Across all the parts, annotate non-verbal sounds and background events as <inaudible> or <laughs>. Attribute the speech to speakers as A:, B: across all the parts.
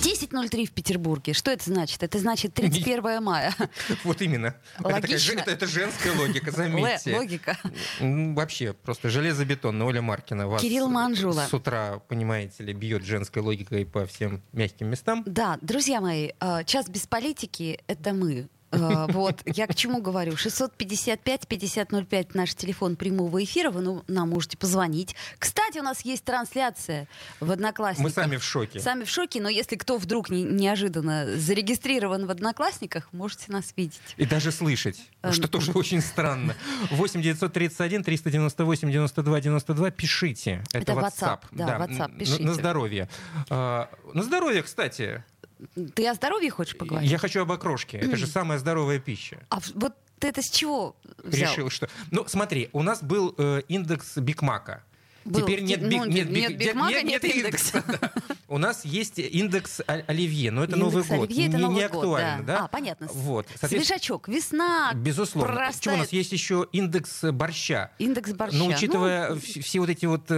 A: 10.03 в Петербурге. Что это значит? Это значит 31 мая. <laughs>
B: Вот именно. Это, такая,
A: Логично.
B: это, это женская логика, <laughs> заметьте.
A: Логика.
B: М, Вообще, просто железобетонно. Оля Маркина вас
A: Кирилл Манжула.
B: с утра, понимаете ли, бьет женской логикой по всем мягким местам.
A: Да, друзья мои, э, час без политики — это мы. Э, Вот, я к чему говорю? 655-5005 наш телефон прямого эфира, вы ну, нам можете позвонить. Кстати, у нас есть трансляция в Одноклассниках.
B: Мы сами в шоке.
A: Сами в шоке, но если кто вдруг не- неожиданно зарегистрирован в Одноклассниках, можете нас видеть.
B: И даже слышать,
A: Эм.
B: что тоже очень странно. 8 931 398 92 92 пишите. Это,
A: WhatsApp, да, WhatsApp, пишите.
B: На здоровье. А, На здоровье, кстати.
A: Ты о здоровье хочешь поговорить?
B: Я хочу об окрошке. Это же самая здоровая пища.
A: А вот ты это с чего взял?
B: Решил, что... Ну, смотри, у нас был э, индекс Биг Мака.
A: Был.
B: Теперь нет,
A: Ну,
B: Биг-
A: нет,
B: Биг-
A: нет Биг Мака, нет индекса.
B: да. У нас есть индекс Оливье, но это
A: Индекс
B: Новый год.
A: Оливье — это
B: не,
A: Новый
B: не
A: год,
B: актуально,
A: да.
B: да?
A: А, понятно.
B: Вот.
A: Свежачок, весна.
B: Безусловно.
A: прорастает.
B: Почему у нас есть еще индекс борща?
A: Индекс борща.
B: Но
A: Ну,
B: учитывая вс- все вот эти вот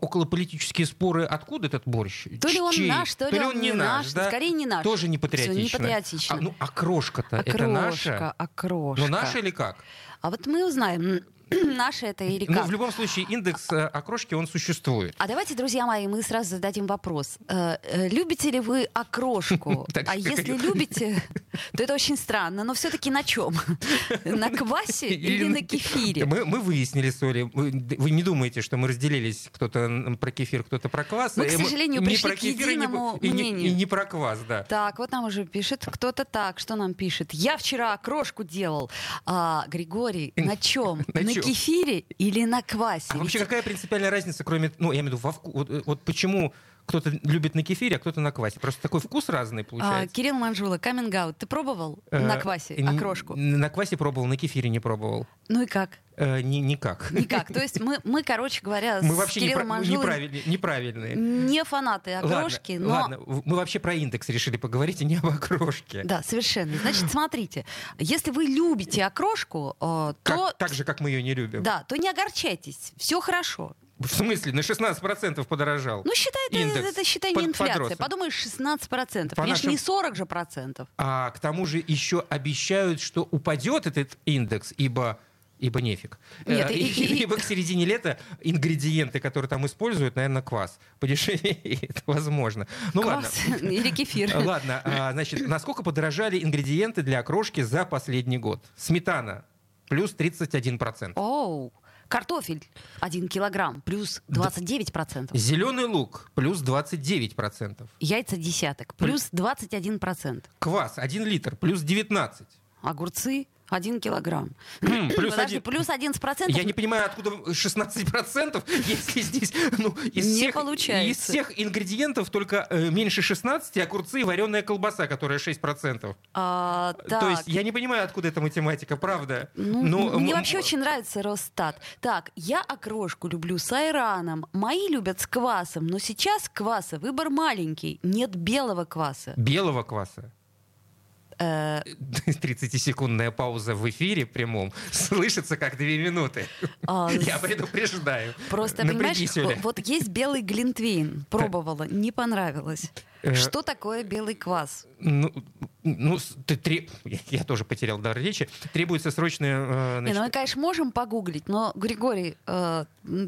B: околополитические споры, откуда этот борщ?
A: То ли он
B: Чей?
A: наш, то ли он
B: не
A: наш.
B: да?
A: Скорее, не наш.
B: Тоже не патриотично.
A: не патриотично.
B: А, ну, окрошка-то это
A: окрошка,
B: наша?
A: окрошка.
B: Ну, наша или как?
A: А вот мы узнаем, <clears throat> наше это или
B: Ну,
A: как.
B: в любом случае, индекс э, окрошки, он существует.
A: А давайте, друзья мои, мы сразу зададим вопрос. Э, э, Любите ли вы окрошку? <laughs> А если любите, <laughs> то это очень странно. Но все-таки на чем? <laughs> На квасе или на кефире?
B: Мы, выяснили с Олей. Вы, не думаете, что мы разделились, кто-то про кефир, кто-то про квас.
A: Мы, к
B: И
A: сожалению,
B: не
A: пришли к единому мнению.
B: и не про квас, да.
A: Так, вот нам уже пишет кто-то так. Что нам пишет? Я вчера окрошку делал. А, Григорий, на чем?
B: На Чём?
A: кефире или на квасе?
B: А вообще какая принципиальная разница, кроме, ну, я имею в виду, во вку- вот, э, вот почему кто-то любит на кефире, а кто-то на квасе? Просто такой вкус разный
A: А,
B: получается.
A: Кирилл Манжула, каминг Ты пробовал на
B: Э,
A: квасе
B: н-
A: окрошку?
B: На квасе пробовал, на кефире не пробовал.
A: Ну и как?
B: Э, ни- никак.
A: Никак. То есть мы, мы короче говоря,
B: Мы
A: с
B: вообще
A: Кириллом Манжулой
B: неправильные, неправильные.
A: не фанаты окрошки,
B: ладно,
A: но...
B: ладно, мы вообще про индекс решили поговорить, а не об окрошке.
A: Да, совершенно. Значит, смотрите, если вы любите окрошку, э,
B: Как-
A: то...
B: так же, как мы ее не любим.
A: Да, то не огорчайтесь, все хорошо.
B: В смысле, на 16% подорожал?
A: Ну, считай, это,
B: Индекс
A: это, считай,
B: под-
A: не инфляция.
B: подрос.
A: Подумаешь, 16%.
B: По
A: Конечно,
B: нашим-
A: не 40 же процентов.
B: А к тому же еще обещают, что упадет этот индекс, ибо ибо нефиг.
A: Нет,
B: Э,
A: и- и- и-
B: Ибо к середине лета ингредиенты, которые там используют, наверное, квас подешевеет, <laughs> возможно. Ну ладно.
A: Квас <laughs> или кефир. <laughs>
B: Ладно, а, значит, насколько подорожали ингредиенты для окрошки за последний год? Сметана плюс 31%.
A: Оу, картофель 1 килограмм плюс 29%.
B: Зеленый лук плюс 29%.
A: Яйца десяток плюс 21%.
B: Квас 1 литр плюс 19%.
A: Огурцы 1 килограмм.
B: Плюс
A: Подожди,
B: один.
A: плюс 11%?
B: Я не понимаю, откуда 16%, <laughs> если здесь ну, из,
A: Не
B: всех,
A: получается.
B: из всех ингредиентов только э, меньше 16 огурцы и вареная колбаса, которая 6%.
A: А, так.
B: То есть я не понимаю, откуда эта математика, правда.
A: Ну,
B: Но,
A: мне вообще очень нравится Росстат. Так, я окрошку люблю с айраном. Мои любят с квасом, но сейчас кваса выбор маленький. Нет белого кваса.
B: Белого кваса.
A: Э, <laughs>
B: 30-секундная пауза в эфире прямом слышится как две минуты.
A: а, <laughs>
B: Я предупреждаю.
A: Просто, понимаешь,
B: Напрягись, Оля.
A: вот- вот есть белый глинтвейн. Пробовала, не понравилось.
B: Э,
A: Что такое белый квас?
B: Ну, ну, ты тре- я, тоже потерял дар речи. Требуется срочное... э,
A: Не,
B: значит,
A: ну мы, конечно, можем погуглить, но, Григорий, э,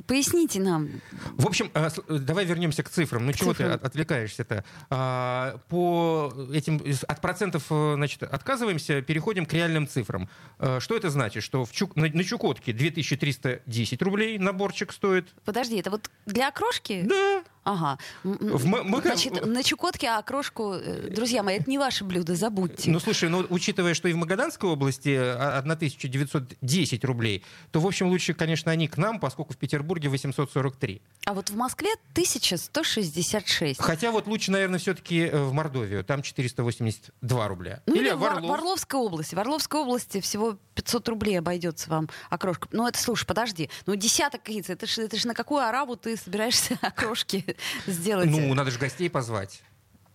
A: поясните нам.
B: В общем, э, э, давай вернемся к цифрам. Ну чего
A: цифрам.
B: ты от- отвлекаешься-то? А, По этим от процентов, э, значит, отказываемся, переходим к реальным цифрам. Э, Что это значит? Что в Чук- на, на Чукотке 2310 рублей наборчик стоит.
A: Подожди, это вот для окрошки?
B: Да.
A: Ага.
B: В Мака-
A: Значит, на Чукотке окрошку, э, друзья мои, это не ваше блюдо, забудьте.
B: Ну, слушай, ну, учитывая, что и в Магаданской области а, 1910 рублей, то, в общем, лучше, конечно, они к нам, поскольку в Петербурге 843.
A: А вот в Москве 1166.
B: Хотя вот лучше, наверное, все-таки в Мордовию. Там 482 рубля.
A: Ну, или,
B: в
A: в, Ор-
B: Орловск.
A: в Орловской области. В Орловской области всего 500 рублей обойдется вам окрошка. Ну, это, слушай, подожди. Ну, десяток яиц. Это ж, это ж на какую арабу ты собираешься <laughs> окрошки сделать?
B: Ну, надо же гостей позвать.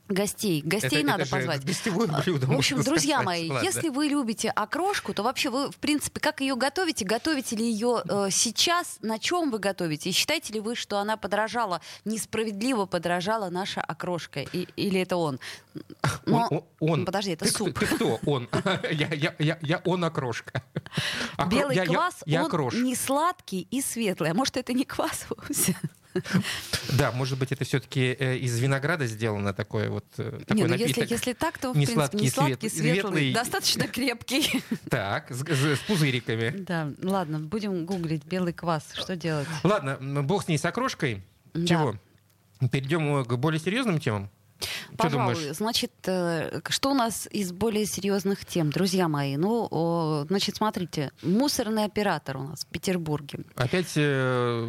A: Гостей. Гостей
B: Это-
A: надо
B: это
A: позвать.
B: гостевое блюдо,
A: В общем, друзья
B: сказать.
A: мои,
B: Ладно.
A: если вы любите окрошку, то вообще вы, в принципе, как ее готовите? Готовите ли ее э, сейчас? На чем вы готовите? И считаете ли вы, что она подорожала, несправедливо подорожала наша окрошка? И- или это он? <laughs> Но-
B: Он, он, он.
A: Подожди, это
B: ты,
A: суп.
B: Ты кто? Он. <laughs> я, я, я, я он окрошка. Окро-
A: Белый
B: я- я-
A: квас,
B: я
A: он
B: окрош.
A: не сладкий и светлый. А может, это не квас <laughs> вовсе?
B: Да, может быть, это все-таки из винограда сделано такое вот э, такой
A: Не, ну если,
B: напиток.
A: если так, то, в
B: не
A: принципе,
B: сладкий,
A: не сладкий,
B: свет- светлый.
A: светлый, достаточно крепкий. <laughs>
B: Так, с, с- с пузыриками.
A: Да, ладно, будем гуглить белый квас. Что делать?
B: Ладно, бог с ней с окрошкой.
A: Да.
B: Чего? Перейдем э, к более серьезным темам.
A: Пожалуй,
B: думаешь?
A: значит, э, что у нас из более серьезных тем, друзья мои? Ну, значит, смотрите, мусорный оператор у нас в Петербурге.
B: Опять э,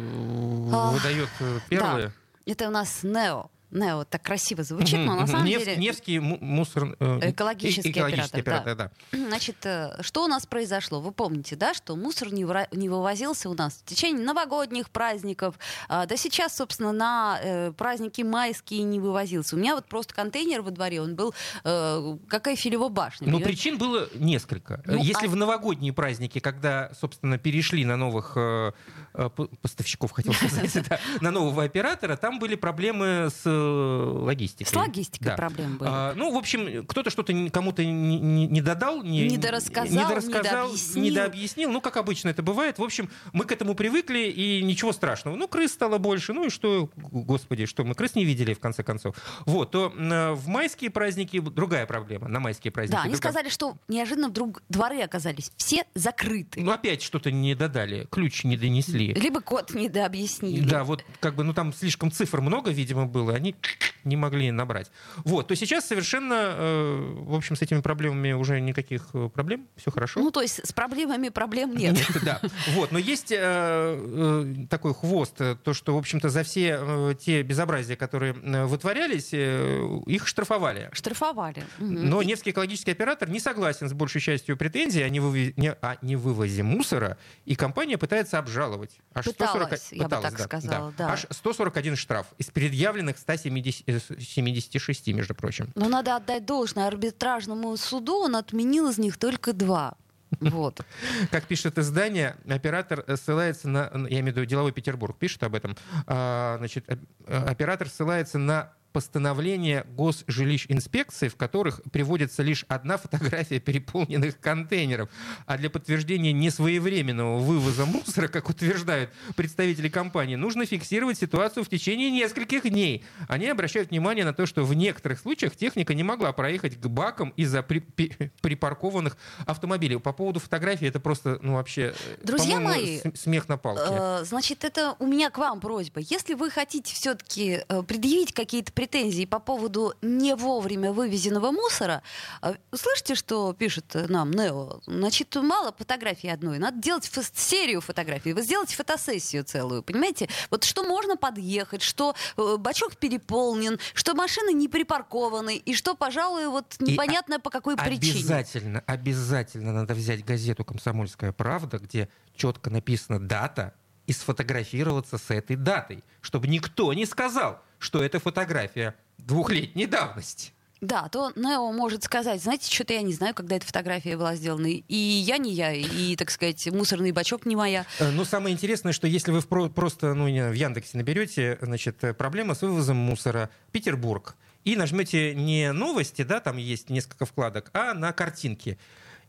A: А,
B: выдает э, перлы.
A: Да, это у нас Нео. Нео так красиво звучит, но на самом
B: Нев-
A: деле...
B: Невский му- мусор... э,
A: Экологический
B: э- экологический
A: оператор,
B: оператор, да. <clears throat>
A: Значит, э, что у нас произошло? Вы помните, да, что мусор не, вра- не вывозился у нас в течение новогодних праздников. А, да сейчас, собственно, на э, праздники майские не вывозился. У меня вот просто контейнер во дворе, он был э, как Эйфелева башня. Понимаете?
B: причин было несколько.
A: Ну,
B: Если
A: а-
B: в новогодние праздники, когда, собственно, перешли на новых э, э, поставщиков, хотел сказать, <laughs> да, на нового оператора, там были проблемы с э, логистикой.
A: С логистикой
B: Да.
A: проблемы были.
B: А, ну, в общем, кто-то что-то кому-то не, не- не додал, не,
A: Недорассказал,
B: недорассказал,
A: недообъяснил.
B: недообъяснил. Ну, как обычно это бывает. В общем, мы к этому привыкли, и ничего страшного. Ну, крыс стало больше. Ну и что, господи, что мы крыс не видели, в конце концов. Вот, то в майские праздники другая проблема. На майские праздники
A: Да, они
B: другая.
A: сказали, что неожиданно вдруг дворы оказались все закрыты.
B: Ну, опять что-то не додали, ключ не донесли.
A: Либо код недообъяснили.
B: Да, вот как бы, ну там слишком цифр много, видимо, было, они <clears throat> не могли набрать. Вот, то сейчас совершенно, э, в общем, с этими проблемами уже никаких э, проблем, все хорошо.
A: Ну, то есть с проблемами проблем нет.
B: да. Вот, но есть э, такой хвост, то, что, в общем-то, за все те безобразия, которые вытворялись, их штрафовали.
A: Штрафовали.
B: Но Невский экологический оператор не согласен с большей частью претензий о, невывозе мусора, и компания пытается обжаловать. Аж
A: Пыталась, я бы
B: пыталась,
A: так сказала, да.
B: Аж 141 штраф из предъявленных 170, э, 76, между прочим.
A: Но надо отдать должное арбитражному суду, он отменил из них только два. Вот. <laughs>
B: Как пишет издание, оператор э, ссылается на, я имею в виду деловой Петербург, пишет об этом, А, значит, э, оператор ссылается на постановление госжилищ инспекции, в которых приводится лишь одна фотография переполненных контейнеров. А для подтверждения несвоевременного вывоза мусора, как утверждают представители компании, нужно фиксировать ситуацию в течение нескольких дней. Они обращают внимание на то, что в некоторых случаях техника не могла проехать к бакам из-за при- пи- припаркованных автомобилей. По поводу фотографии это просто, ну вообще, э,
A: Друзья мои,
B: смех на палке.
A: Э, Значит, это у меня к вам просьба. Если вы хотите все-таки предъявить какие-то претензии по поводу не вовремя вывезенного мусора, э, слышите, что пишет э, нам Нео? Значит, мало фотографии одной. Надо делать фо- серию фотографий. Вы сделаете фотосессию целую, понимаете? Вот что можно подъехать, что э, бачок переполнен, что машины не припаркованы, и что, пожалуй, вот
B: И
A: непонятно по какой причине.
B: Обязательно, обязательно надо взять газету «Комсомольская правда», где четко написана дата, и сфотографироваться с этой датой, чтобы никто не сказал, что это фотография двухлетней давности.
A: Да, то Нео может сказать, знаете, что-то я не знаю, когда эта фотография была сделана. И я не я, и, так сказать, мусорный бачок не моя.
B: Но самое интересное, что если вы просто ну, в Яндексе наберете, значит, э, проблема с вывозом мусора Петербург, и нажмете не новости, да, там есть несколько вкладок, а на картинки.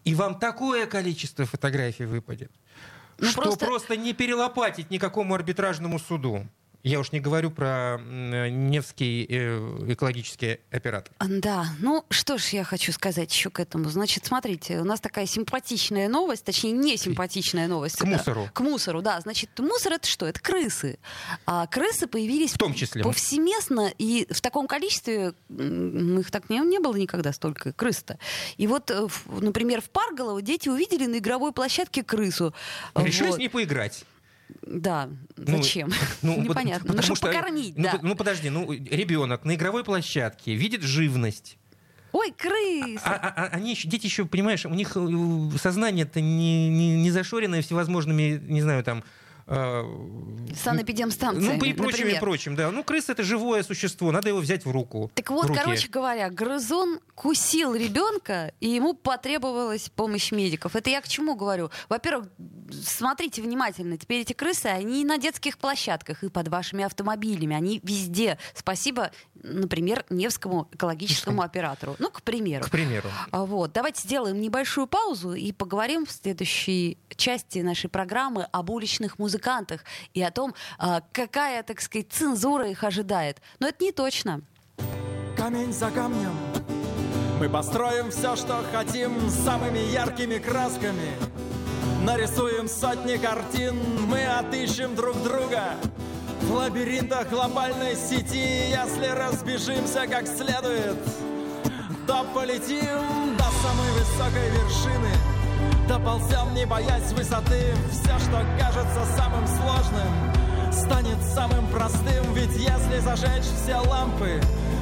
B: И вам такое количество фотографий выпадет,
A: Ну,
B: что
A: просто-
B: просто... не перелопатить никакому арбитражному суду. Я уж не говорю про Невский э, экологический оператор.
A: Да, ну что ж я хочу сказать еще к этому. Значит, смотрите, у нас такая симпатичная новость, точнее, не симпатичная новость.
B: К
A: Это-
B: мусору.
A: К мусору, да. Значит, мусор это что? Это крысы. А крысы появились
B: В том числе.
A: повсеместно и в таком количестве, их так не, не было никогда столько крыс-то. И вот, э, например, в Парголово дети увидели на игровой площадке крысу.
B: Решили
A: Вот.
B: с ней поиграть.
A: Да,
B: Ну,
A: зачем? <laughs>
B: Ну,
A: Непонятно. Ну, чтобы
B: что,
A: покормить,
B: ну,
A: да.
B: Ну, подожди, ну, ребенок на игровой площадке видит живность.
A: Ой, крысы!
B: А, а- а они еще, дети еще, понимаешь, у них э, сознание-то не, не, не зашоренное всевозможными, не знаю, там, Э,
A: Санэпидемстанциями,
B: Ну, и прочим,
A: например.
B: и прочим, да. Ну, крыса — это живое существо, надо его взять в руку.
A: Так вот, короче говоря, грызун кусил ребенка, и ему потребовалась помощь медиков. Это я к чему говорю? Во-первых, смотрите внимательно. Теперь эти крысы, они на детских площадках и под вашими автомобилями. Они везде. Спасибо, например, Невскому экологическому оператору. Ну, к примеру.
B: К примеру.
A: А Вот. Давайте сделаем небольшую паузу и поговорим в следующей части нашей программы об уличных музыкантах и о том, а, какая, так сказать, цензура их ожидает. Но это не точно.
C: Камень за камнем Мы построим все, что хотим Самыми яркими красками Нарисуем сотни картин Мы отыщем друг друга В лабиринтах глобальной сети Если разбежимся как следует То полетим до самой высокой вершины. Доползем, не боясь высоты Все, что кажется самым сложным Станет самым простым. Ведь если зажечь все лампы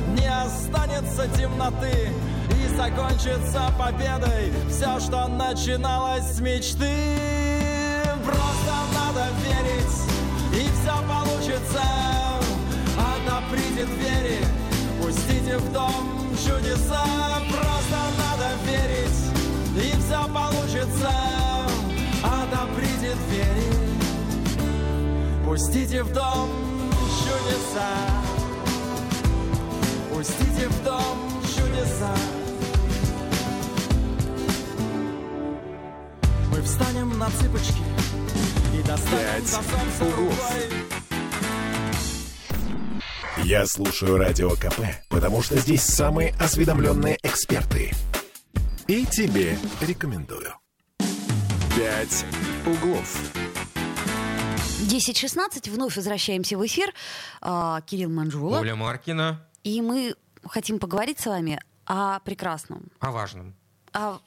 C: Не останется темноты. И закончится победой Все, что начиналось с мечты. Просто надо верить получится Отоприте двери. Пустите в дом чудеса Просто надо верить. И все получится Отоприте двери. Пустите в дом чудеса. Пустите в дом чудеса. Мы встанем на цыпочки И достанем солнце
D: углов.
C: рукой
D: Я слушаю Радио КП, потому что здесь самые осведомленные эксперты. И тебе рекомендую. «Пять углов».
A: 10.16, вновь возвращаемся в эфир. А, Кирилл Манжула.
B: Оля Маркина
A: И мы хотим поговорить с вами о прекрасном,
B: о важном.
A: о,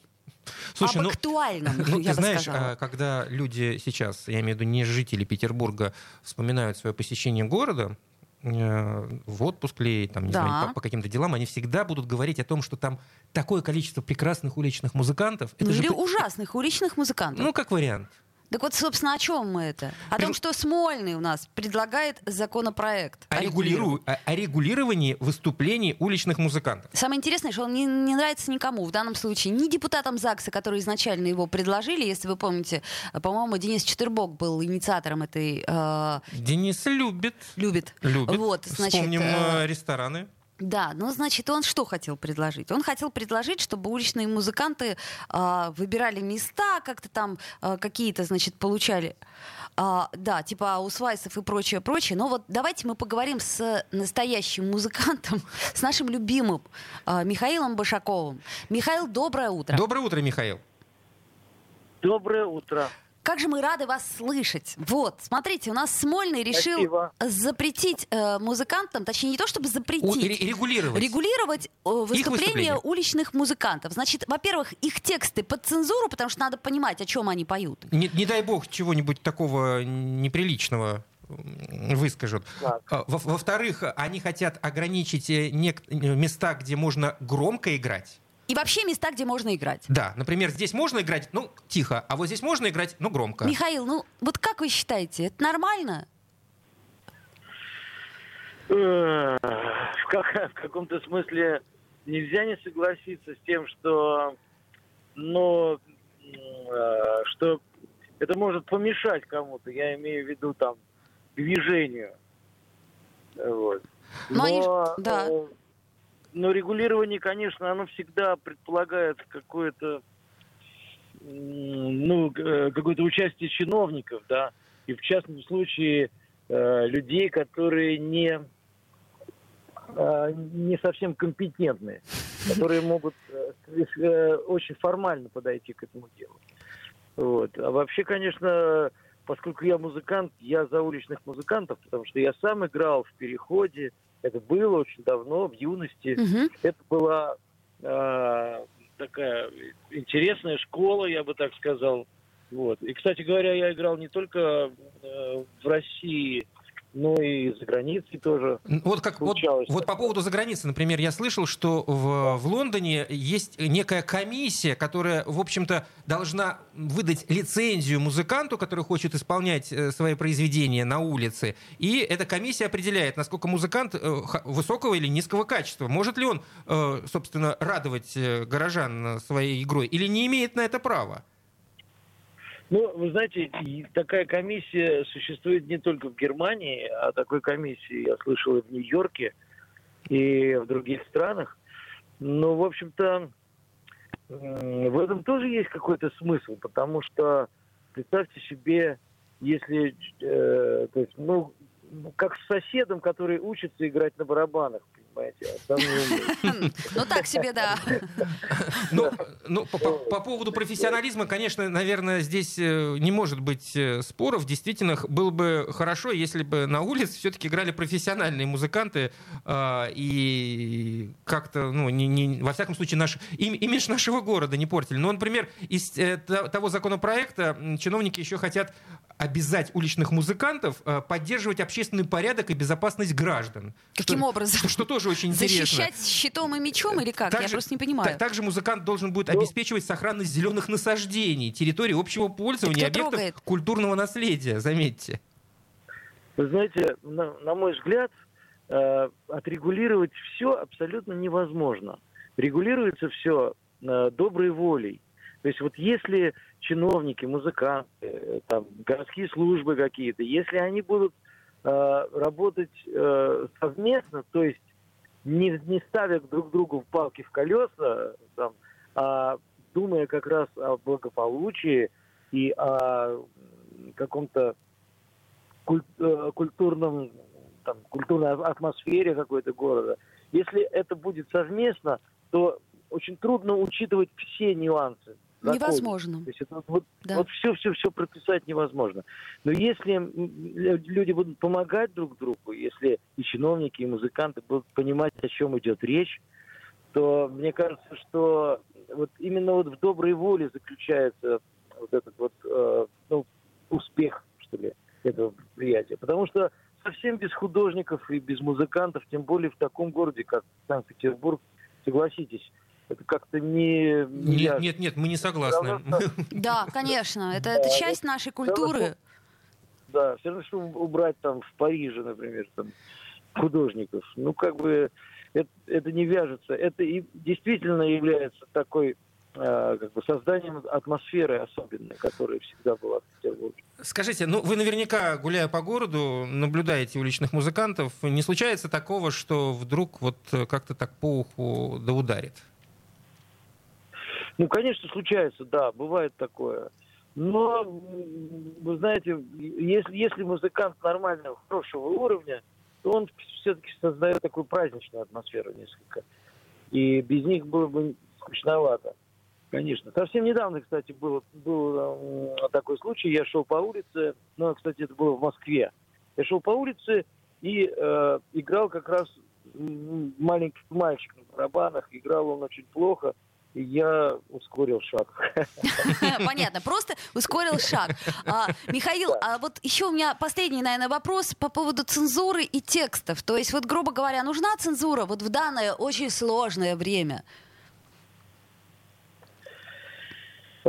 B: Слушай,
A: об
B: ну,
A: актуальном, <laughs>
B: Ну,
A: я
B: ты
A: бы
B: знаешь,
A: сказала.
B: а, когда люди сейчас, я имею в виду не жители Петербурга, вспоминают свое посещение города, в отпуск ли, там, не
A: Да.
B: знаю, по, по каким-то делам, они всегда будут говорить о том, что там такое количество прекрасных уличных музыкантов.
A: Ну,
B: Это же
A: или ужасных уличных музыкантов.
B: Ну, как вариант.
A: Так вот, собственно, о чем мы это? О том, что Смольный у нас предлагает законопроект.
B: О, регулиру- о- регулировании выступлений уличных музыкантов.
A: Самое интересное, что он не, не нравится никому. В данном случае ни депутатам ЗАГСа, которые изначально его предложили, если вы помните, по-моему, Денис Четырбок был инициатором этой... э,
B: Денис любит.
A: любит.
B: Любит.
A: Вот, значит,
B: Вспомним
A: э,
B: э, рестораны.
A: Да, ну, значит, он что хотел предложить? Он хотел предложить, чтобы уличные музыканты а, выбирали места, как-то там а, какие-то, значит, получали... а, да, типа усвайсов и прочее, прочее. Но вот давайте мы поговорим с настоящим музыкантом, <laughs> с нашим любимым а, Михаилом Башаковым. Михаил, доброе утро.
B: Доброе утро, Михаил.
E: Доброе утро.
A: Как же мы рады вас слышать. Вот, смотрите, у нас Смольный решил
E: Спасибо.
A: запретить э, музыкантам, точнее, не то чтобы
B: У-
A: запретить,
B: ре- регулировать.
A: регулировать э, выступления уличных музыкантов. Значит, во-первых, их тексты под цензуру, потому что надо понимать, о чем они поют.
B: Не, не дай бог чего-нибудь такого неприличного выскажут. А, во- Во-вторых, они хотят ограничить э, места, где можно громко играть.
A: И вообще места, где можно играть.
B: Да, например, здесь можно играть, ну, тихо, а вот здесь можно играть, ну, громко.
A: Михаил, ну вот как вы считаете, это нормально?
E: Э, В, как- в каком-то смысле нельзя не согласиться с тем, что, ну, э, что это может помешать кому-то. Я имею в виду там движению. Вот.
A: Но они
E: Но,
A: да.
E: э, но регулирование, конечно, оно всегда предполагает какое-то, ну, э, какое-то участие чиновников, да, и в частном случае э, людей, которые не э, не совсем компетентные, которые могут очень формально подойти к этому делу. Вот. А вообще, конечно, поскольку я музыкант, я за уличных музыкантов, потому что я сам играл в переходе. Это было очень давно, в юности.
A: Мгм.
E: Это была э, такая интересная школа, я бы так сказал. Вот. И, кстати говоря, я играл не только э, в России, ну и за границей тоже.
B: Вот, как, вот, вот по поводу за границы, например, я слышал, что в, в Лондоне есть некая комиссия, которая, в общем-то, должна выдать лицензию музыканту, который хочет исполнять э, свои произведения на улице. И эта комиссия определяет, насколько музыкант э, высокого или низкого качества. Может ли он, э, собственно, радовать горожан своей игрой или не имеет на это права?
E: Ну, вы знаете, такая комиссия существует не только в Германии, а такой комиссии я слышал и в Нью-Йорке, и в других странах. Но, в общем-то, в этом тоже есть какой-то смысл, потому что представьте себе, если, э, то есть, ну, как с соседом, который учится играть на барабанах, понимаете, а <laughs>
A: Ну так себе, да. <laughs>
B: Ну, ну по поводу профессионализма, конечно, наверное, здесь э, не может быть э, споров. Действительно, было бы хорошо, если бы на улице все-таки играли профессиональные музыканты а, и как-то, ну, во всяком случае, наш имидж нашего города не портили. Ну, например, из э, того законопроекта чиновники еще хотят обязать уличных музыкантов поддерживать общественный порядок и безопасность граждан.
A: Каким образом?
B: Что, что тоже очень интересно.
A: Защищать щитом и мечом или как? Также, Я просто не понимаю.
B: Также музыкант должен будет ну, обеспечивать сохранность зеленых насаждений, территории общего пользования, объектов трогает? культурного наследия, заметьте.
E: Вы знаете, на, на мой взгляд, э, отрегулировать все абсолютно невозможно. Регулируется все э, доброй волей. То есть вот если чиновники, музыканты, э, там, городские службы какие-то, если они будут э, работать э, совместно, то есть не, не ставя друг другу в палки в колеса, там, а думая как раз о благополучии и о каком-то куль, э, культурном, там, культурной атмосфере какой-то города. Если это будет совместно, то очень трудно учитывать все нюансы
A: законе. Невозможно.
E: То есть это вот, да. вот все, все, все прописать невозможно. Но если люди будут помогать друг другу, если и чиновники, и музыканты будут понимать, о чем идет речь, то мне кажется, что вот именно вот в доброй воле заключается вот этот вот э, ну, успех, что ли, этого предприятия. Потому что совсем без художников и без музыкантов, тем более в таком городе, как Санкт-Петербург, согласитесь, это как-то не...
B: Нет, нет, нет, мы не согласны. <laughs>
A: Да, конечно, это, это часть нашей культуры.
E: Да, все равно, что убрать там в Париже, например, там, художников. Ну, как бы это, это не вяжется. Это и действительно является такой э, как бы созданием атмосферы особенной, которая всегда была в Петербурге.
B: Скажите, ну вы наверняка, гуляя по городу, наблюдаете уличных музыкантов. Не случается такого, что вдруг вот как-то так по уху да ударит?
E: Ну, конечно, случается, да, бывает такое. Но, вы знаете, если, если музыкант нормального, хорошего уровня, то он все-таки создает такую праздничную атмосферу несколько. И без них было бы скучновато. Конечно. Совсем недавно, кстати, был, был такой случай. Я шел по улице, ну, кстати, это было в Москве. Я шел по улице и э, играл как раз маленький мальчик на барабанах. Играл он очень плохо я ускорил шаг. <laughs>
A: Понятно, просто ускорил шаг. А, Михаил, а вот еще у меня последний, наверное, вопрос по поводу цензуры и текстов. То есть, вот, грубо говоря, нужна цензура вот в данное очень сложное время?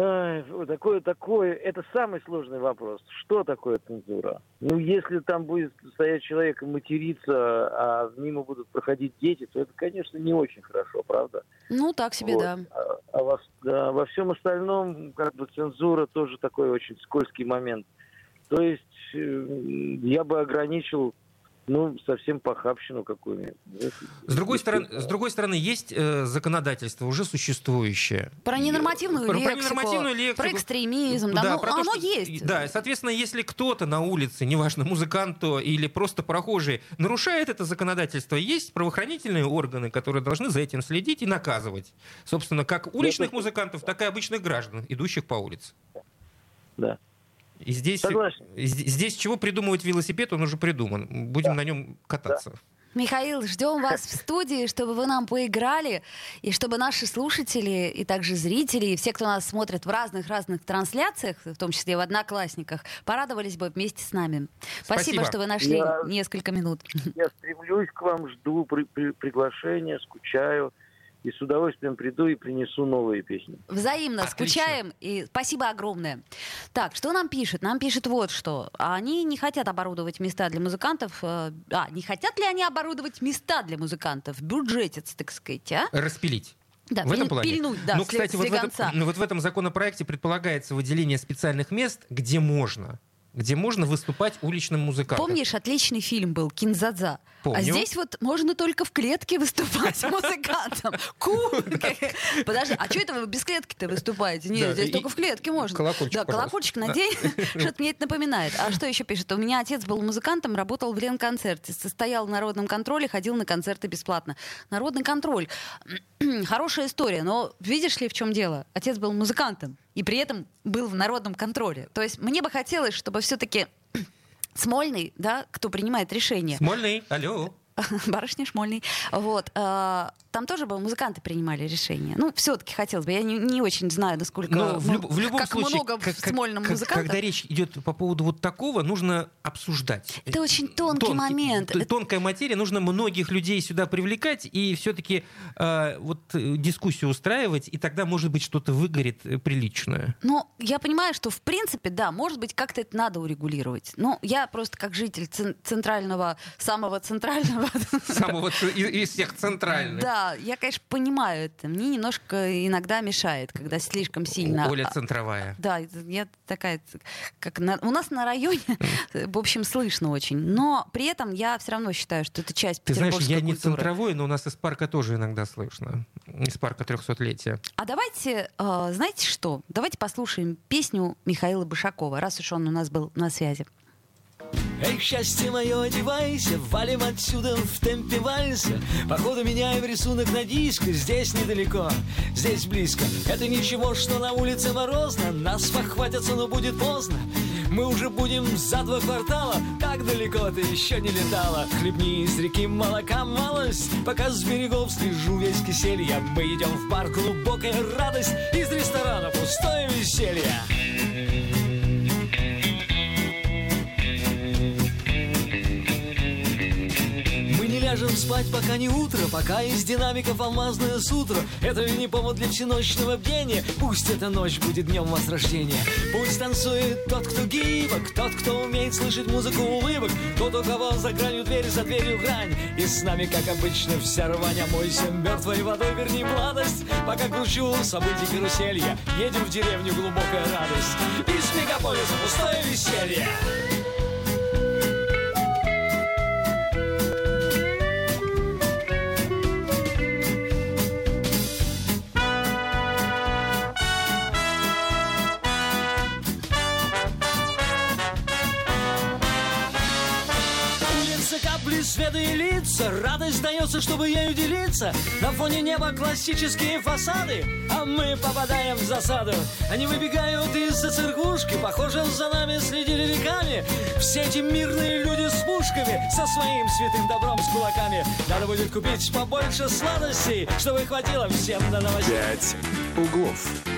E: Ай, такое, такое, это самый сложный вопрос. Что такое цензура? Ну, если там будет стоять человек и материться, а мимо будут проходить дети, то это, конечно, не очень хорошо, правда?
A: Ну, так себе, вот. да.
E: А, а во, да, во всем остальном, как бы, цензура тоже такой очень скользкий момент. То есть э, я бы ограничил ну, совсем похабщину какую-нибудь.
B: С другой, стороны, с другой стороны, есть э, законодательство уже существующее.
A: Про ненормативную про, лексику, про, ненормативную лексику, про экстремизм, да, да ну, про оно то, что, есть.
B: Да, соответственно, если кто-то на улице, неважно, музыкант то или просто прохожий, нарушает это законодательство, есть правоохранительные органы, которые должны за этим следить и наказывать. Собственно, как уличных музыкантов, так и обычных граждан, идущих по улице.
E: Да.
B: И здесь, здесь чего придумывать велосипед, он уже придуман. Будем да. на нем кататься.
A: Михаил, ждем вас в студии, чтобы вы нам поиграли, и чтобы наши слушатели, и также зрители, и все, кто нас смотрит в разных-разных трансляциях, в том числе в «Одноклассниках», порадовались бы вместе с нами. Спасибо,
B: Спасибо.
A: что вы нашли
E: Я-
A: несколько минут.
E: Я стремлюсь к вам, жду при- при- приглашения, скучаю. И с удовольствием приду и принесу новые песни.
A: Взаимно
B: Отлично.
A: скучаем, и спасибо огромное. Так, что нам пишет? Нам пишет вот что. Они не хотят оборудовать места для музыкантов. э, А, не хотят ли они оборудовать места для музыкантов? Бюджетец, так сказать, а?
B: Распилить.
A: Да,
B: в этом плане.
A: пильнуть, да,
B: ну, кстати, вот в, этом, ну, вот в этом законопроекте предполагается выделение специальных мест, где можно, где можно выступать уличным музыкантам.
A: Помнишь, отличный фильм был «Кинзадза»?
B: Помню.
A: А здесь вот можно только в клетке выступать <laughs> музыкантом. Ку! <laughs> Подожди, а что это вы без клетки-то выступаете? Нет, здесь только в клетке можно.
B: колокольчик,
A: Да, колокольчик надень. <laughs> Что-то мне это напоминает. А что еще пишет? У меня отец был музыкантом, работал в Ленконцерте, состоял в народном контроле, ходил на концерты бесплатно. Народный контроль. <clears throat> Хорошая история, но видишь ли, в чем дело? Отец был музыкантом и при этом был в народном контроле. То есть мне бы хотелось, чтобы все-таки Смольный, да, кто принимает решение,
B: Смольный, алло. <laughs>
A: барышня Шмольный, вот, э, там тоже бы музыканты принимали решение. Ну, все-таки хотелось бы. Я не, не очень знаю, насколько
B: Но в,
A: ну,
B: люб- в любом
A: как
B: случае,
A: много
B: как-
A: в Смольном
B: как-
A: музыкантов.
B: когда речь идет по поводу вот такого, нужно обсуждать.
A: Это очень тонкий момент.
B: т-
A: Это-
B: Тонкая материя, нужно многих людей сюда привлекать и все-таки вот э, дискуссию устраивать, и тогда, может быть, что-то выгорит э, приличное.
A: Ну, я понимаю, что в принципе, да, может быть, как-то это надо урегулировать. Но я просто как житель цен- центрального, самого центрального <laughs>
B: Самого из всех центральных.
A: Да, я, конечно, понимаю это. Мне немножко иногда мешает, когда слишком сильно...
B: Оля
A: а,
B: центровая.
A: Да, я такая, как на- у нас на районе, <laughs> в общем, слышно очень. Но при этом я все равно считаю, что это часть
B: Ты знаешь, я не
A: культуры.
B: центровой, но у нас из парка тоже иногда слышно. Из парка 300-летия.
A: А давайте, э, знаете что? Давайте послушаем песню Михаила Башакова, раз уж он у нас был на связи.
F: Эй, счастье мое, одевайся, валим отсюда в темпе вальса. Походу меняем рисунок на диск, здесь недалеко, здесь близко. Это ничего, что на улице морозно, нас похватятся, но будет поздно. Мы уже будем за два квартала, так далеко ты еще не летала. Хлебни из реки молока малость, пока с берегов слежу весь киселья. Мы идем в бар, глубокая радость, из ресторана пустое веселье. Ляжем спать, пока не утро, пока из динамиков алмазное сутро. Это не повод для всеночного бдения, пусть эта ночь будет днем возрождения. Пусть танцует тот, кто гибок, тот, кто умеет слышать музыку улыбок, тот, у кого за гранью дверь, за дверью грань. И с нами, как обычно, вся рвань, омойся мертвой водой, верни младость. Пока кручу событий каруселья, едем в деревню глубокая радость. Из мегаполиса пустое веселье. Света и лица. Радость дается, чтобы ею делиться. На фоне неба классические фасады А мы попадаем в засаду. Они выбегают из-за церквушки Похоже, за нами следили веками. Все эти мирные люди с пушками Со своим святым добром с кулаками. Надо будет купить побольше сладостей Чтобы хватило всем до новостей
D: «Пять углов».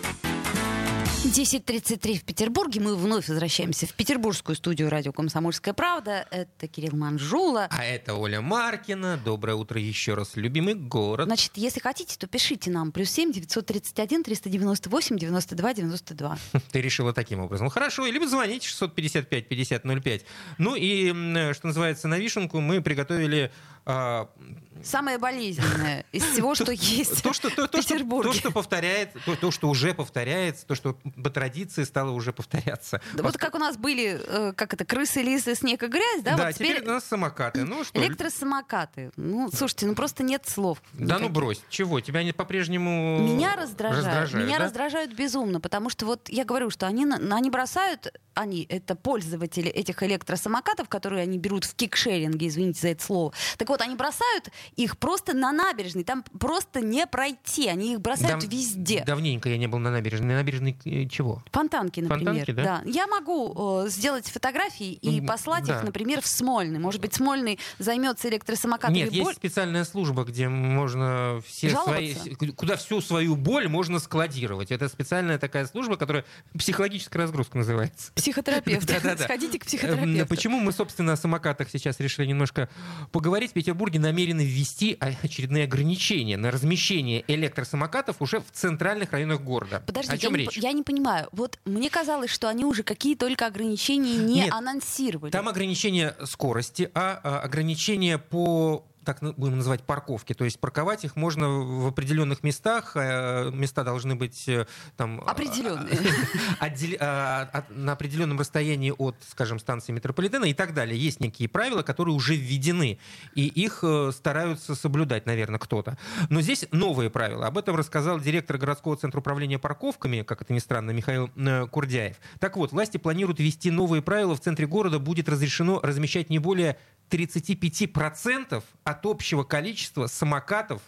A: 10.33 в Петербурге. Мы вновь возвращаемся в петербургскую студию радио «Комсомольская правда». Это Кирилл Манжула.
B: А это Оля Маркина. Доброе утро еще раз, любимый город.
A: Значит, если хотите, то пишите нам. Плюс 7 931 398 92 92.
B: Ты решила таким образом. Хорошо, либо звонить 655-5005. Ну и, что называется, на вишенку мы приготовили
A: Самое болезненное из всего, <laughs> что есть
B: то, что, то,
A: в Петербурге.
B: то, что повторяет, то, то, что уже повторяется, то, что по традиции стало уже повторяться.
A: Да вот как у нас были, э, как это, крысы, лисы, снег и грязь, да?
B: Да,
A: вот
B: теперь у нас самокаты. Ну что,
A: Электросамокаты. Ну, слушайте, ну просто нет слов.
B: да ну брось, чего? Тебя они по-прежнему
A: Меня раздражают.
B: раздражают,
A: Меня
B: да?
A: раздражают безумно, потому что вот я говорю, что они, они бросают, они, это пользователи этих электросамокатов, которые они берут в кикшеринге, извините за это слово. Так вот, они бросают их просто на набережной, там просто не пройти, они их бросают
B: Дав-
A: везде.
B: Давненько я не был на набережной. На набережной э, чего?
A: Фонтанки, например.
B: Фонтанки, да?
A: Я могу э, сделать фотографии и
B: М,
A: послать
B: да.
A: их, например, в Смольный. Может быть, Смольный займется электросамокатами.
B: Нет, есть
A: боль-
B: специальная служба, где можно все свои, куда всю свою боль можно складировать. Это специальная такая служба, которая психологическая разгрузка называется.
A: Психотерапевт. <laughs> Сходите к
B: Эм,
A: психотерапевту.
B: Почему мы, собственно, о самокатах сейчас решили немножко поговорить? Петербурге намерены ввести очередные ограничения на размещение электросамокатов уже в центральных районах города.
A: Подожди,
B: о чем
A: я, Не,
B: речь?
A: по- я не понимаю. Вот мне казалось, что они уже какие только ограничения не
B: Нет,
A: анонсировали.
B: Там ограничение скорости, а, а, ограничение по так будем называть парковки, то есть парковать их можно в определенных местах, э, места должны быть э, там
A: Определенные. <laughs>
B: отдел- а, от- на определенном расстоянии от, скажем, станции метрополитена и так далее. Есть некие правила, которые уже введены, и их э, стараются соблюдать, наверное, кто-то. Но здесь новые правила. Об этом рассказал директор городского центра управления парковками, как это ни странно, Михаил Курдяев. Так вот, власти планируют ввести новые правила. В центре города будет разрешено размещать не более 35% от общего количества самокатов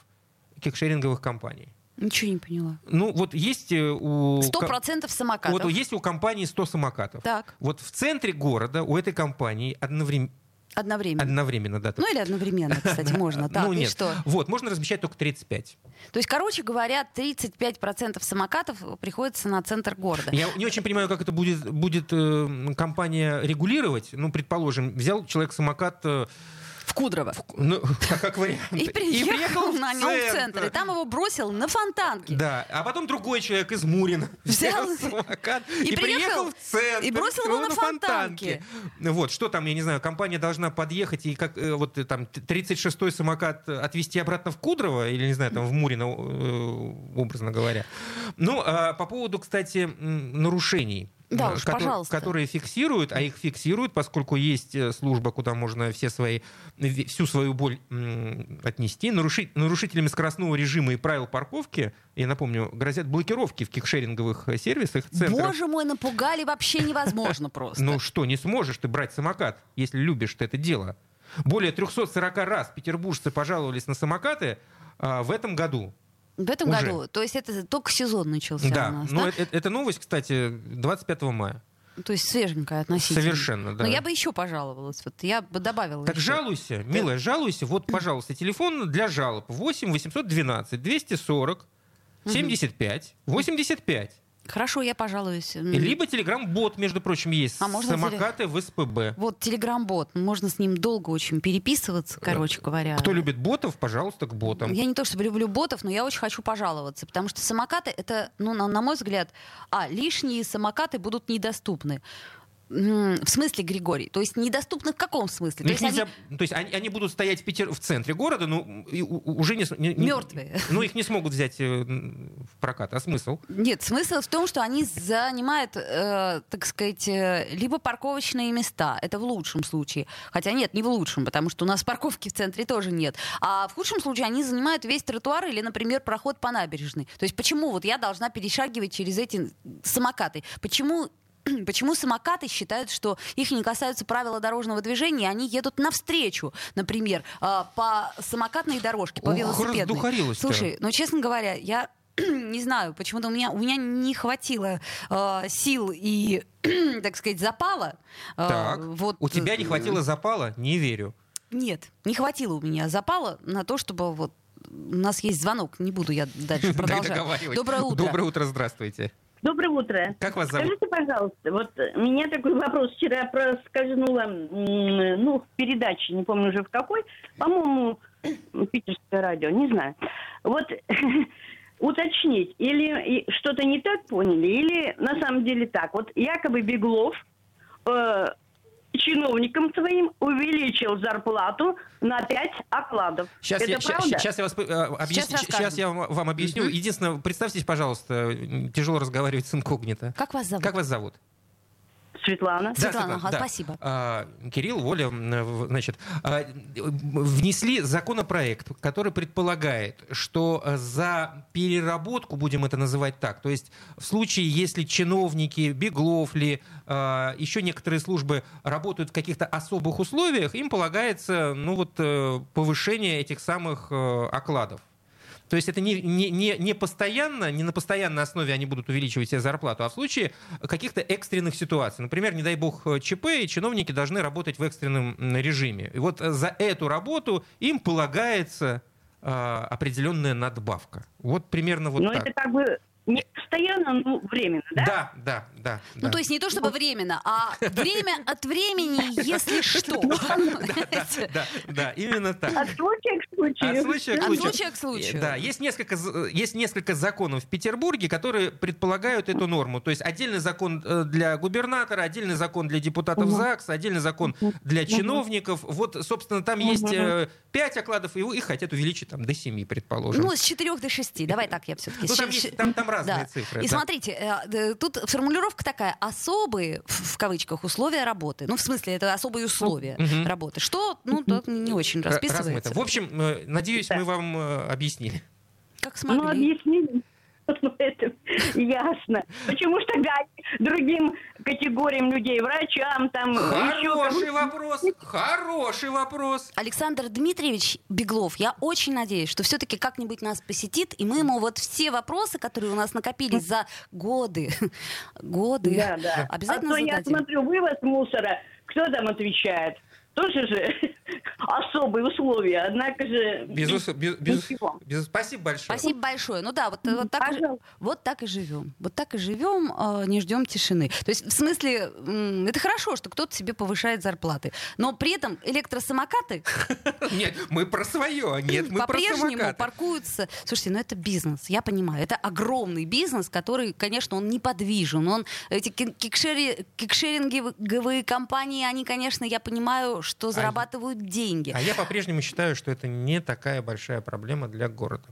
B: кикшеринговых компаний.
A: Ничего не поняла.
B: Ну, вот есть э, у...
A: Сто
B: ко-
A: процентов самокатов.
B: вот есть у компании 100 самокатов.
A: Так,
B: Вот в центре города у этой компании одноврем-
A: одновременно.
B: одновременно, да.
A: Ну или одновременно, кстати, <laughs> можно. Так,
B: ну нет.
A: что?
B: Вот, можно размещать только 35.
A: То есть, короче говоря, 35% самокатов приходится на центр города.
B: Я не очень понимаю, как это будет, будет э, компания регулировать. Ну, предположим, взял человек самокат, э,
A: В Кудрово.
B: ну, <laughs> как, как вариант.
A: И приехал
B: в
A: на нем в центр. И там его бросил на фонтанке.
B: Да, а потом другой человек из Мурина <laughs>
A: Взял <laughs>
B: самокат
A: и
B: и,
A: приехал,
B: приехал в центр.
A: и бросил его на фонтанке.
B: Вот, что там, я не знаю, компания должна подъехать и как э, вот э, там 36-й самокат отвезти обратно в Кудрово или, не знаю, там в Мурино, э, образно говоря. Ну, а по поводу, кстати, нарушений.
A: Да
B: э,
A: уж,
B: кото-
A: пожалуйста.
B: которые фиксируют, а их фиксируют, поскольку есть э, служба, куда можно все свои, всю свою боль отнести. Наруши- нарушителями скоростного режима и правил парковки, я напомню, грозят блокировки в кикшеринговых э, сервисах центров.
A: Боже мой, напугали вообще невозможно <laughs> просто.
B: Ну что, не сможешь ты брать самокат, если любишь ты это дело. Более 340 раз петербуржцы пожаловались на самокаты а, в этом году.
A: В этом
B: Уже.
A: году, то есть это только сезон начался
B: да,
A: у нас,
B: но
A: да?
B: э- э- эта новость, кстати, 25 мая.
A: То есть свеженькая относительно.
B: Совершенно, да.
A: Но я бы еще пожаловалась. Вот я бы добавила.
B: Так
A: еще.
B: жалуйся, милая, жалуйся. Вот, пожалуйста, телефон для жалоб 8 812 240 75 85.
A: Хорошо, я пожалуюсь.
B: Либо телеграм-бот, между прочим, есть.
A: А можно
B: Самокаты в СПБ.
A: Вот телеграм-бот. Можно с ним долго очень переписываться, короче говоря.
B: Кто любит ботов, пожалуйста, к ботам.
A: Я не то чтобы люблю ботов, но я очень хочу пожаловаться, потому что самокаты это, ну, на, на мой взгляд, а лишние самокаты будут недоступны. В смысле, Григорий? То есть недоступны в каком смысле?
B: Ну,
A: То есть
B: нельзя- то есть они, они будут стоять в, Питер, в центре города, ну, и у- у- уже не, не-
A: Мертвые.
B: Ну, их не смогут взять э, в прокат. А смысл?
A: Нет, смысл в том, что они занимают, э, так сказать, э, либо парковочные места, это в лучшем случае. Хотя нет, не в лучшем, потому что у нас парковки в центре тоже нет. А в худшем случае они занимают весь тротуар или, например, проход по набережной. То есть почему вот я должна перешагивать через эти самокаты? Почему <clears throat> Почему самокаты считают, что их не касаются правила дорожного движения, и они едут навстречу, например, э, по самокатной дорожке, по
B: Ох,
A: велосипедной? Слушай, ну, честно говоря, я <clears throat> не знаю, почему-то у меня, у меня не хватило э, сил и, <clears throat> так сказать, запала. Э,
B: Так,
A: вот,
B: у тебя не
A: э,
B: хватило запала? Не верю.
A: Нет, не хватило у меня запала на то, чтобы вот... У нас есть звонок, не буду я дальше <laughs> продолжать. Доброе утро.
B: Доброе утро, здравствуйте.
G: Доброе утро.
B: Как вас зовут?
G: Скажите, пожалуйста, вот меня такой вопрос вчера проскользнула, ну, в передаче, не помню уже в какой, по-моему, питерское радио, не знаю. Вот <laughs> уточнить, или что-то не так поняли, или на самом деле так. Вот якобы Беглов э, чиновникам своим увеличил зарплату на 5 окладов.
B: Сейчас
G: Это
B: я,
G: правда?
B: щас я вас э, объясню.
A: Сейчас
B: Сейчас, я вам, вам объясню. Единственное, представьтесь, пожалуйста, тяжело разговаривать с инкогнито.
A: Как вас зовут?
B: Как вас зовут?
G: Светлана.
A: Светлана, ага, спасибо.
B: А, Кирилл, Воля, в- значит, а, внесли законопроект, который предполагает, что э, за переработку, будем это называть так, то есть в случае, если чиновники, Беглов ли, а, еще некоторые службы работают в каких-то особых условиях, им полагается ну, вот, э, повышение этих самых э, окладов. То есть это не, не, не, не постоянно, не на постоянной основе они будут увеличивать себе зарплату, а в случае каких-то экстренных ситуаций. Например, не дай бог ЧП, и чиновники должны работать в экстренном режиме. И вот за эту работу им полагается а, определенная надбавка. Вот примерно вот
G: Но
B: так.
G: Ну, это как бы не постоянно, ну, временно, да?
B: Да, да, да.
A: Ну,
B: да.
A: то есть не то чтобы временно, а время от времени, если <laughs> что. Понимаете? <laughs>
B: Да, да, именно так.
G: От случая к случаю.
B: От случая к
A: От
B: случаю.
A: случая к случаю.
B: Да, есть несколько, з- есть несколько законов в Петербурге, которые предполагают эту норму. То есть отдельный закон э, для губернатора, отдельный закон для депутатов ЗАГС, отдельный закон для чиновников. Вот, собственно, там есть э, пять окладов, и его- их хотят увеличить там, до семи, предположим.
A: Ну, с 4 до 6. Давай так я все-таки. <laughs>
B: Ну, там есть- там- там разные цифры,
A: И
B: да.
A: смотрите, э, тут формулировка такая. Особые, в кавычках, условия работы. Ну, в смысле, это особые условия
B: Мгм.
A: работы. Что, ну, тут не очень
B: Ра-
A: расписывается.
B: размыто. В общем, э, надеюсь,
G: Да.
B: мы вам э, объяснили.
A: Как
G: Ну,
A: смогли.
G: объяснили. Ну, это ясно. Почему ж тогда другим категориям людей, врачам, там,
B: Хороший вопрос, хороший вопрос.
A: Александр Дмитриевич Беглов, я очень надеюсь, что все-таки как-нибудь нас посетит, и мы ему вот все вопросы, которые у нас накопились за годы, годы,
G: Да, да.
A: обязательно
G: а то я
A: зададим.
G: смотрю, вывоз мусора, кто там отвечает? Тоже же <laughs> особые условия, однако же...
B: Без- без-
G: Ничего.
B: без- Спасибо большое.
A: Спасибо большое. Ну да, вот, вот, так,
G: Пожалуйста.
A: вот так и живем. Вот так и живем, э, не ждем тишины. То есть, в смысле, это хорошо, что кто-то себе повышает зарплаты. Но при этом электросамокаты <laughs>
B: Нет, мы про свое, нет, мы про
A: по-прежнему
B: самокаты.
A: паркуются. Слушайте, ну это бизнес, я понимаю. Это огромный бизнес, который, конечно, он неподвижен. Он, эти кик- кикшери- кикшеринговые компании, они, конечно, я понимаю, что зарабатывают деньги.
B: А я по-прежнему считаю, что это не такая большая проблема для города.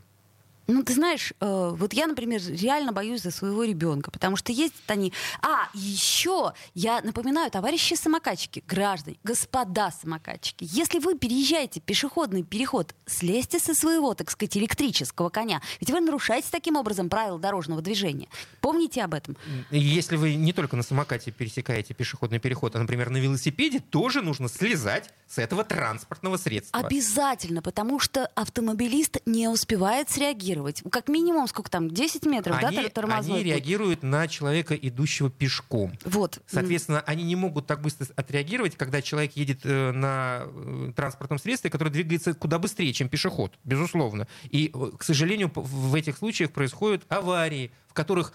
A: Ну, ты знаешь, э, вот я, например, реально боюсь за своего ребенка, потому что ездят они... А, еще я напоминаю, товарищи самокатчики, граждане, господа самокатчики, если вы переезжаете пешеходный переход, слезьте со своего, так сказать, электрического коня. Ведь вы нарушаете таким образом правила дорожного движения. Помните об этом.
B: Если вы не только на самокате пересекаете пешеходный переход, а, например, на велосипеде, тоже нужно слезать с этого транспортного средства.
A: Обязательно, потому что автомобилист не успевает среагировать. Как минимум, сколько там, 10 метров, да,
B: Они,
A: тор- тормозной
B: они
A: путь?
B: реагируют на человека, идущего пешком.
A: Вот.
B: Соответственно, они не могут так быстро отреагировать, когда человек едет э, на э, транспортном средстве, которое двигается куда быстрее, чем пешеход, безусловно. И, э, к сожалению, в этих случаях происходят аварии, в которых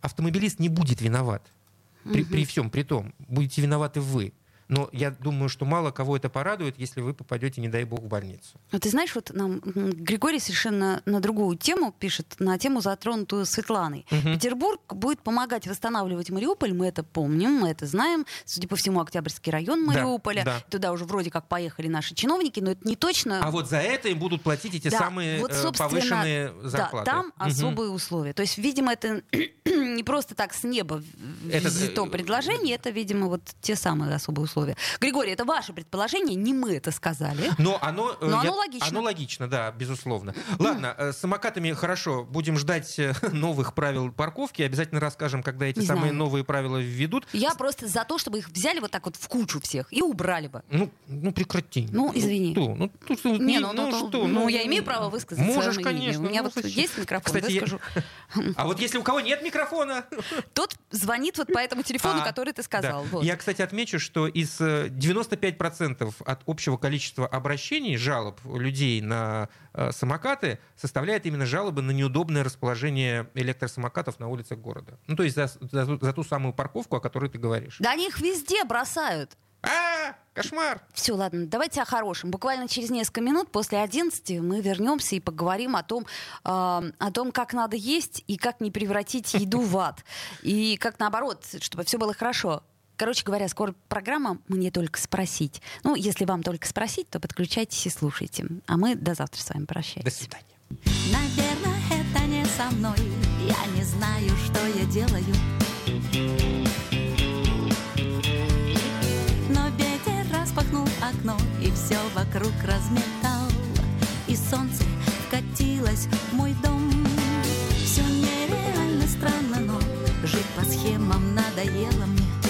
B: автомобилист не будет виноват. При, при всем при том, будете виноваты вы. Но я думаю, что мало кого это порадует, если вы попадете, не дай бог, в больницу.
A: Ну, ты знаешь, вот нам Григорий совершенно на другую тему пишет, на тему, затронутую Светланой. Петербург будет помогать восстанавливать Мариуполь, мы это помним, мы это знаем. Судя по всему, Октябрьский район
B: Да,
A: Мариуполя.
B: да.
A: Туда уже вроде как поехали наши чиновники, но это не точно.
B: А вот за это им будут платить эти
A: Да,
B: самые
A: вот,
B: э, повышенные зарплаты.
A: Да, там
B: Мгм.
A: особые условия. То есть, видимо, это <clears throat> не просто так с неба
B: Это,
A: взято
B: э,
A: предложение, это, видимо, вот те самые особые условия. Григорий, это ваше предположение, не мы это сказали.
B: Но оно, э,
A: Но оно логично.
B: Оно логично, да, безусловно. Ладно, э, с самокатами хорошо. Будем ждать э, <laughs> новых правил парковки. Обязательно расскажем, когда эти
A: Не
B: самые
A: знаю.
B: новые правила введут.
A: Я просто за то, чтобы их взяли вот так вот в кучу всех и убрали бы.
B: Ну, ну прекрати.
A: Ну, извини.
B: что? Ну, ну, что,
A: Не, ну, ну,
B: ну,
A: ну,
B: что?
A: ну, я имею право высказать
B: Можешь,
A: своё мнение.
B: конечно.
A: У меня
B: ну,
A: вот
B: зачем?
A: есть микрофон,
B: Кстати, я-
A: выскажу. <laughs>
B: А вот если у кого нет микрофона...
A: Тот звонит вот по этому телефону,
B: А,
A: который ты сказал.
B: да.
A: Вот.
B: Я, кстати, отмечу, что из э, 95% от общего количества обращений, жалоб людей на э, самокаты, составляет именно жалобы на неудобное расположение электросамокатов на улицах города. Ну, то есть за, за ту- за ту самую парковку, о которой ты говоришь.
A: Да они их везде бросают.
B: А, кошмар!
A: Все, ладно, давайте о хорошем. Буквально через несколько минут после 11 мы вернемся и поговорим о том, э, о том, как надо есть и как не превратить еду в ад. И как наоборот, чтобы все было хорошо. Короче говоря, скоро программа «Мне только спросить». Ну, если вам только спросить, то подключайтесь и слушайте. А мы до завтра с вами прощаемся.
B: До свидания.
H: Наверное, это не со мной Я не знаю, что я делаю Но ветер распахнул окно И все вокруг разметал И солнце вкатилось в мой дом Все нереально странно, но Жить по схемам надоело мне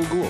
H: А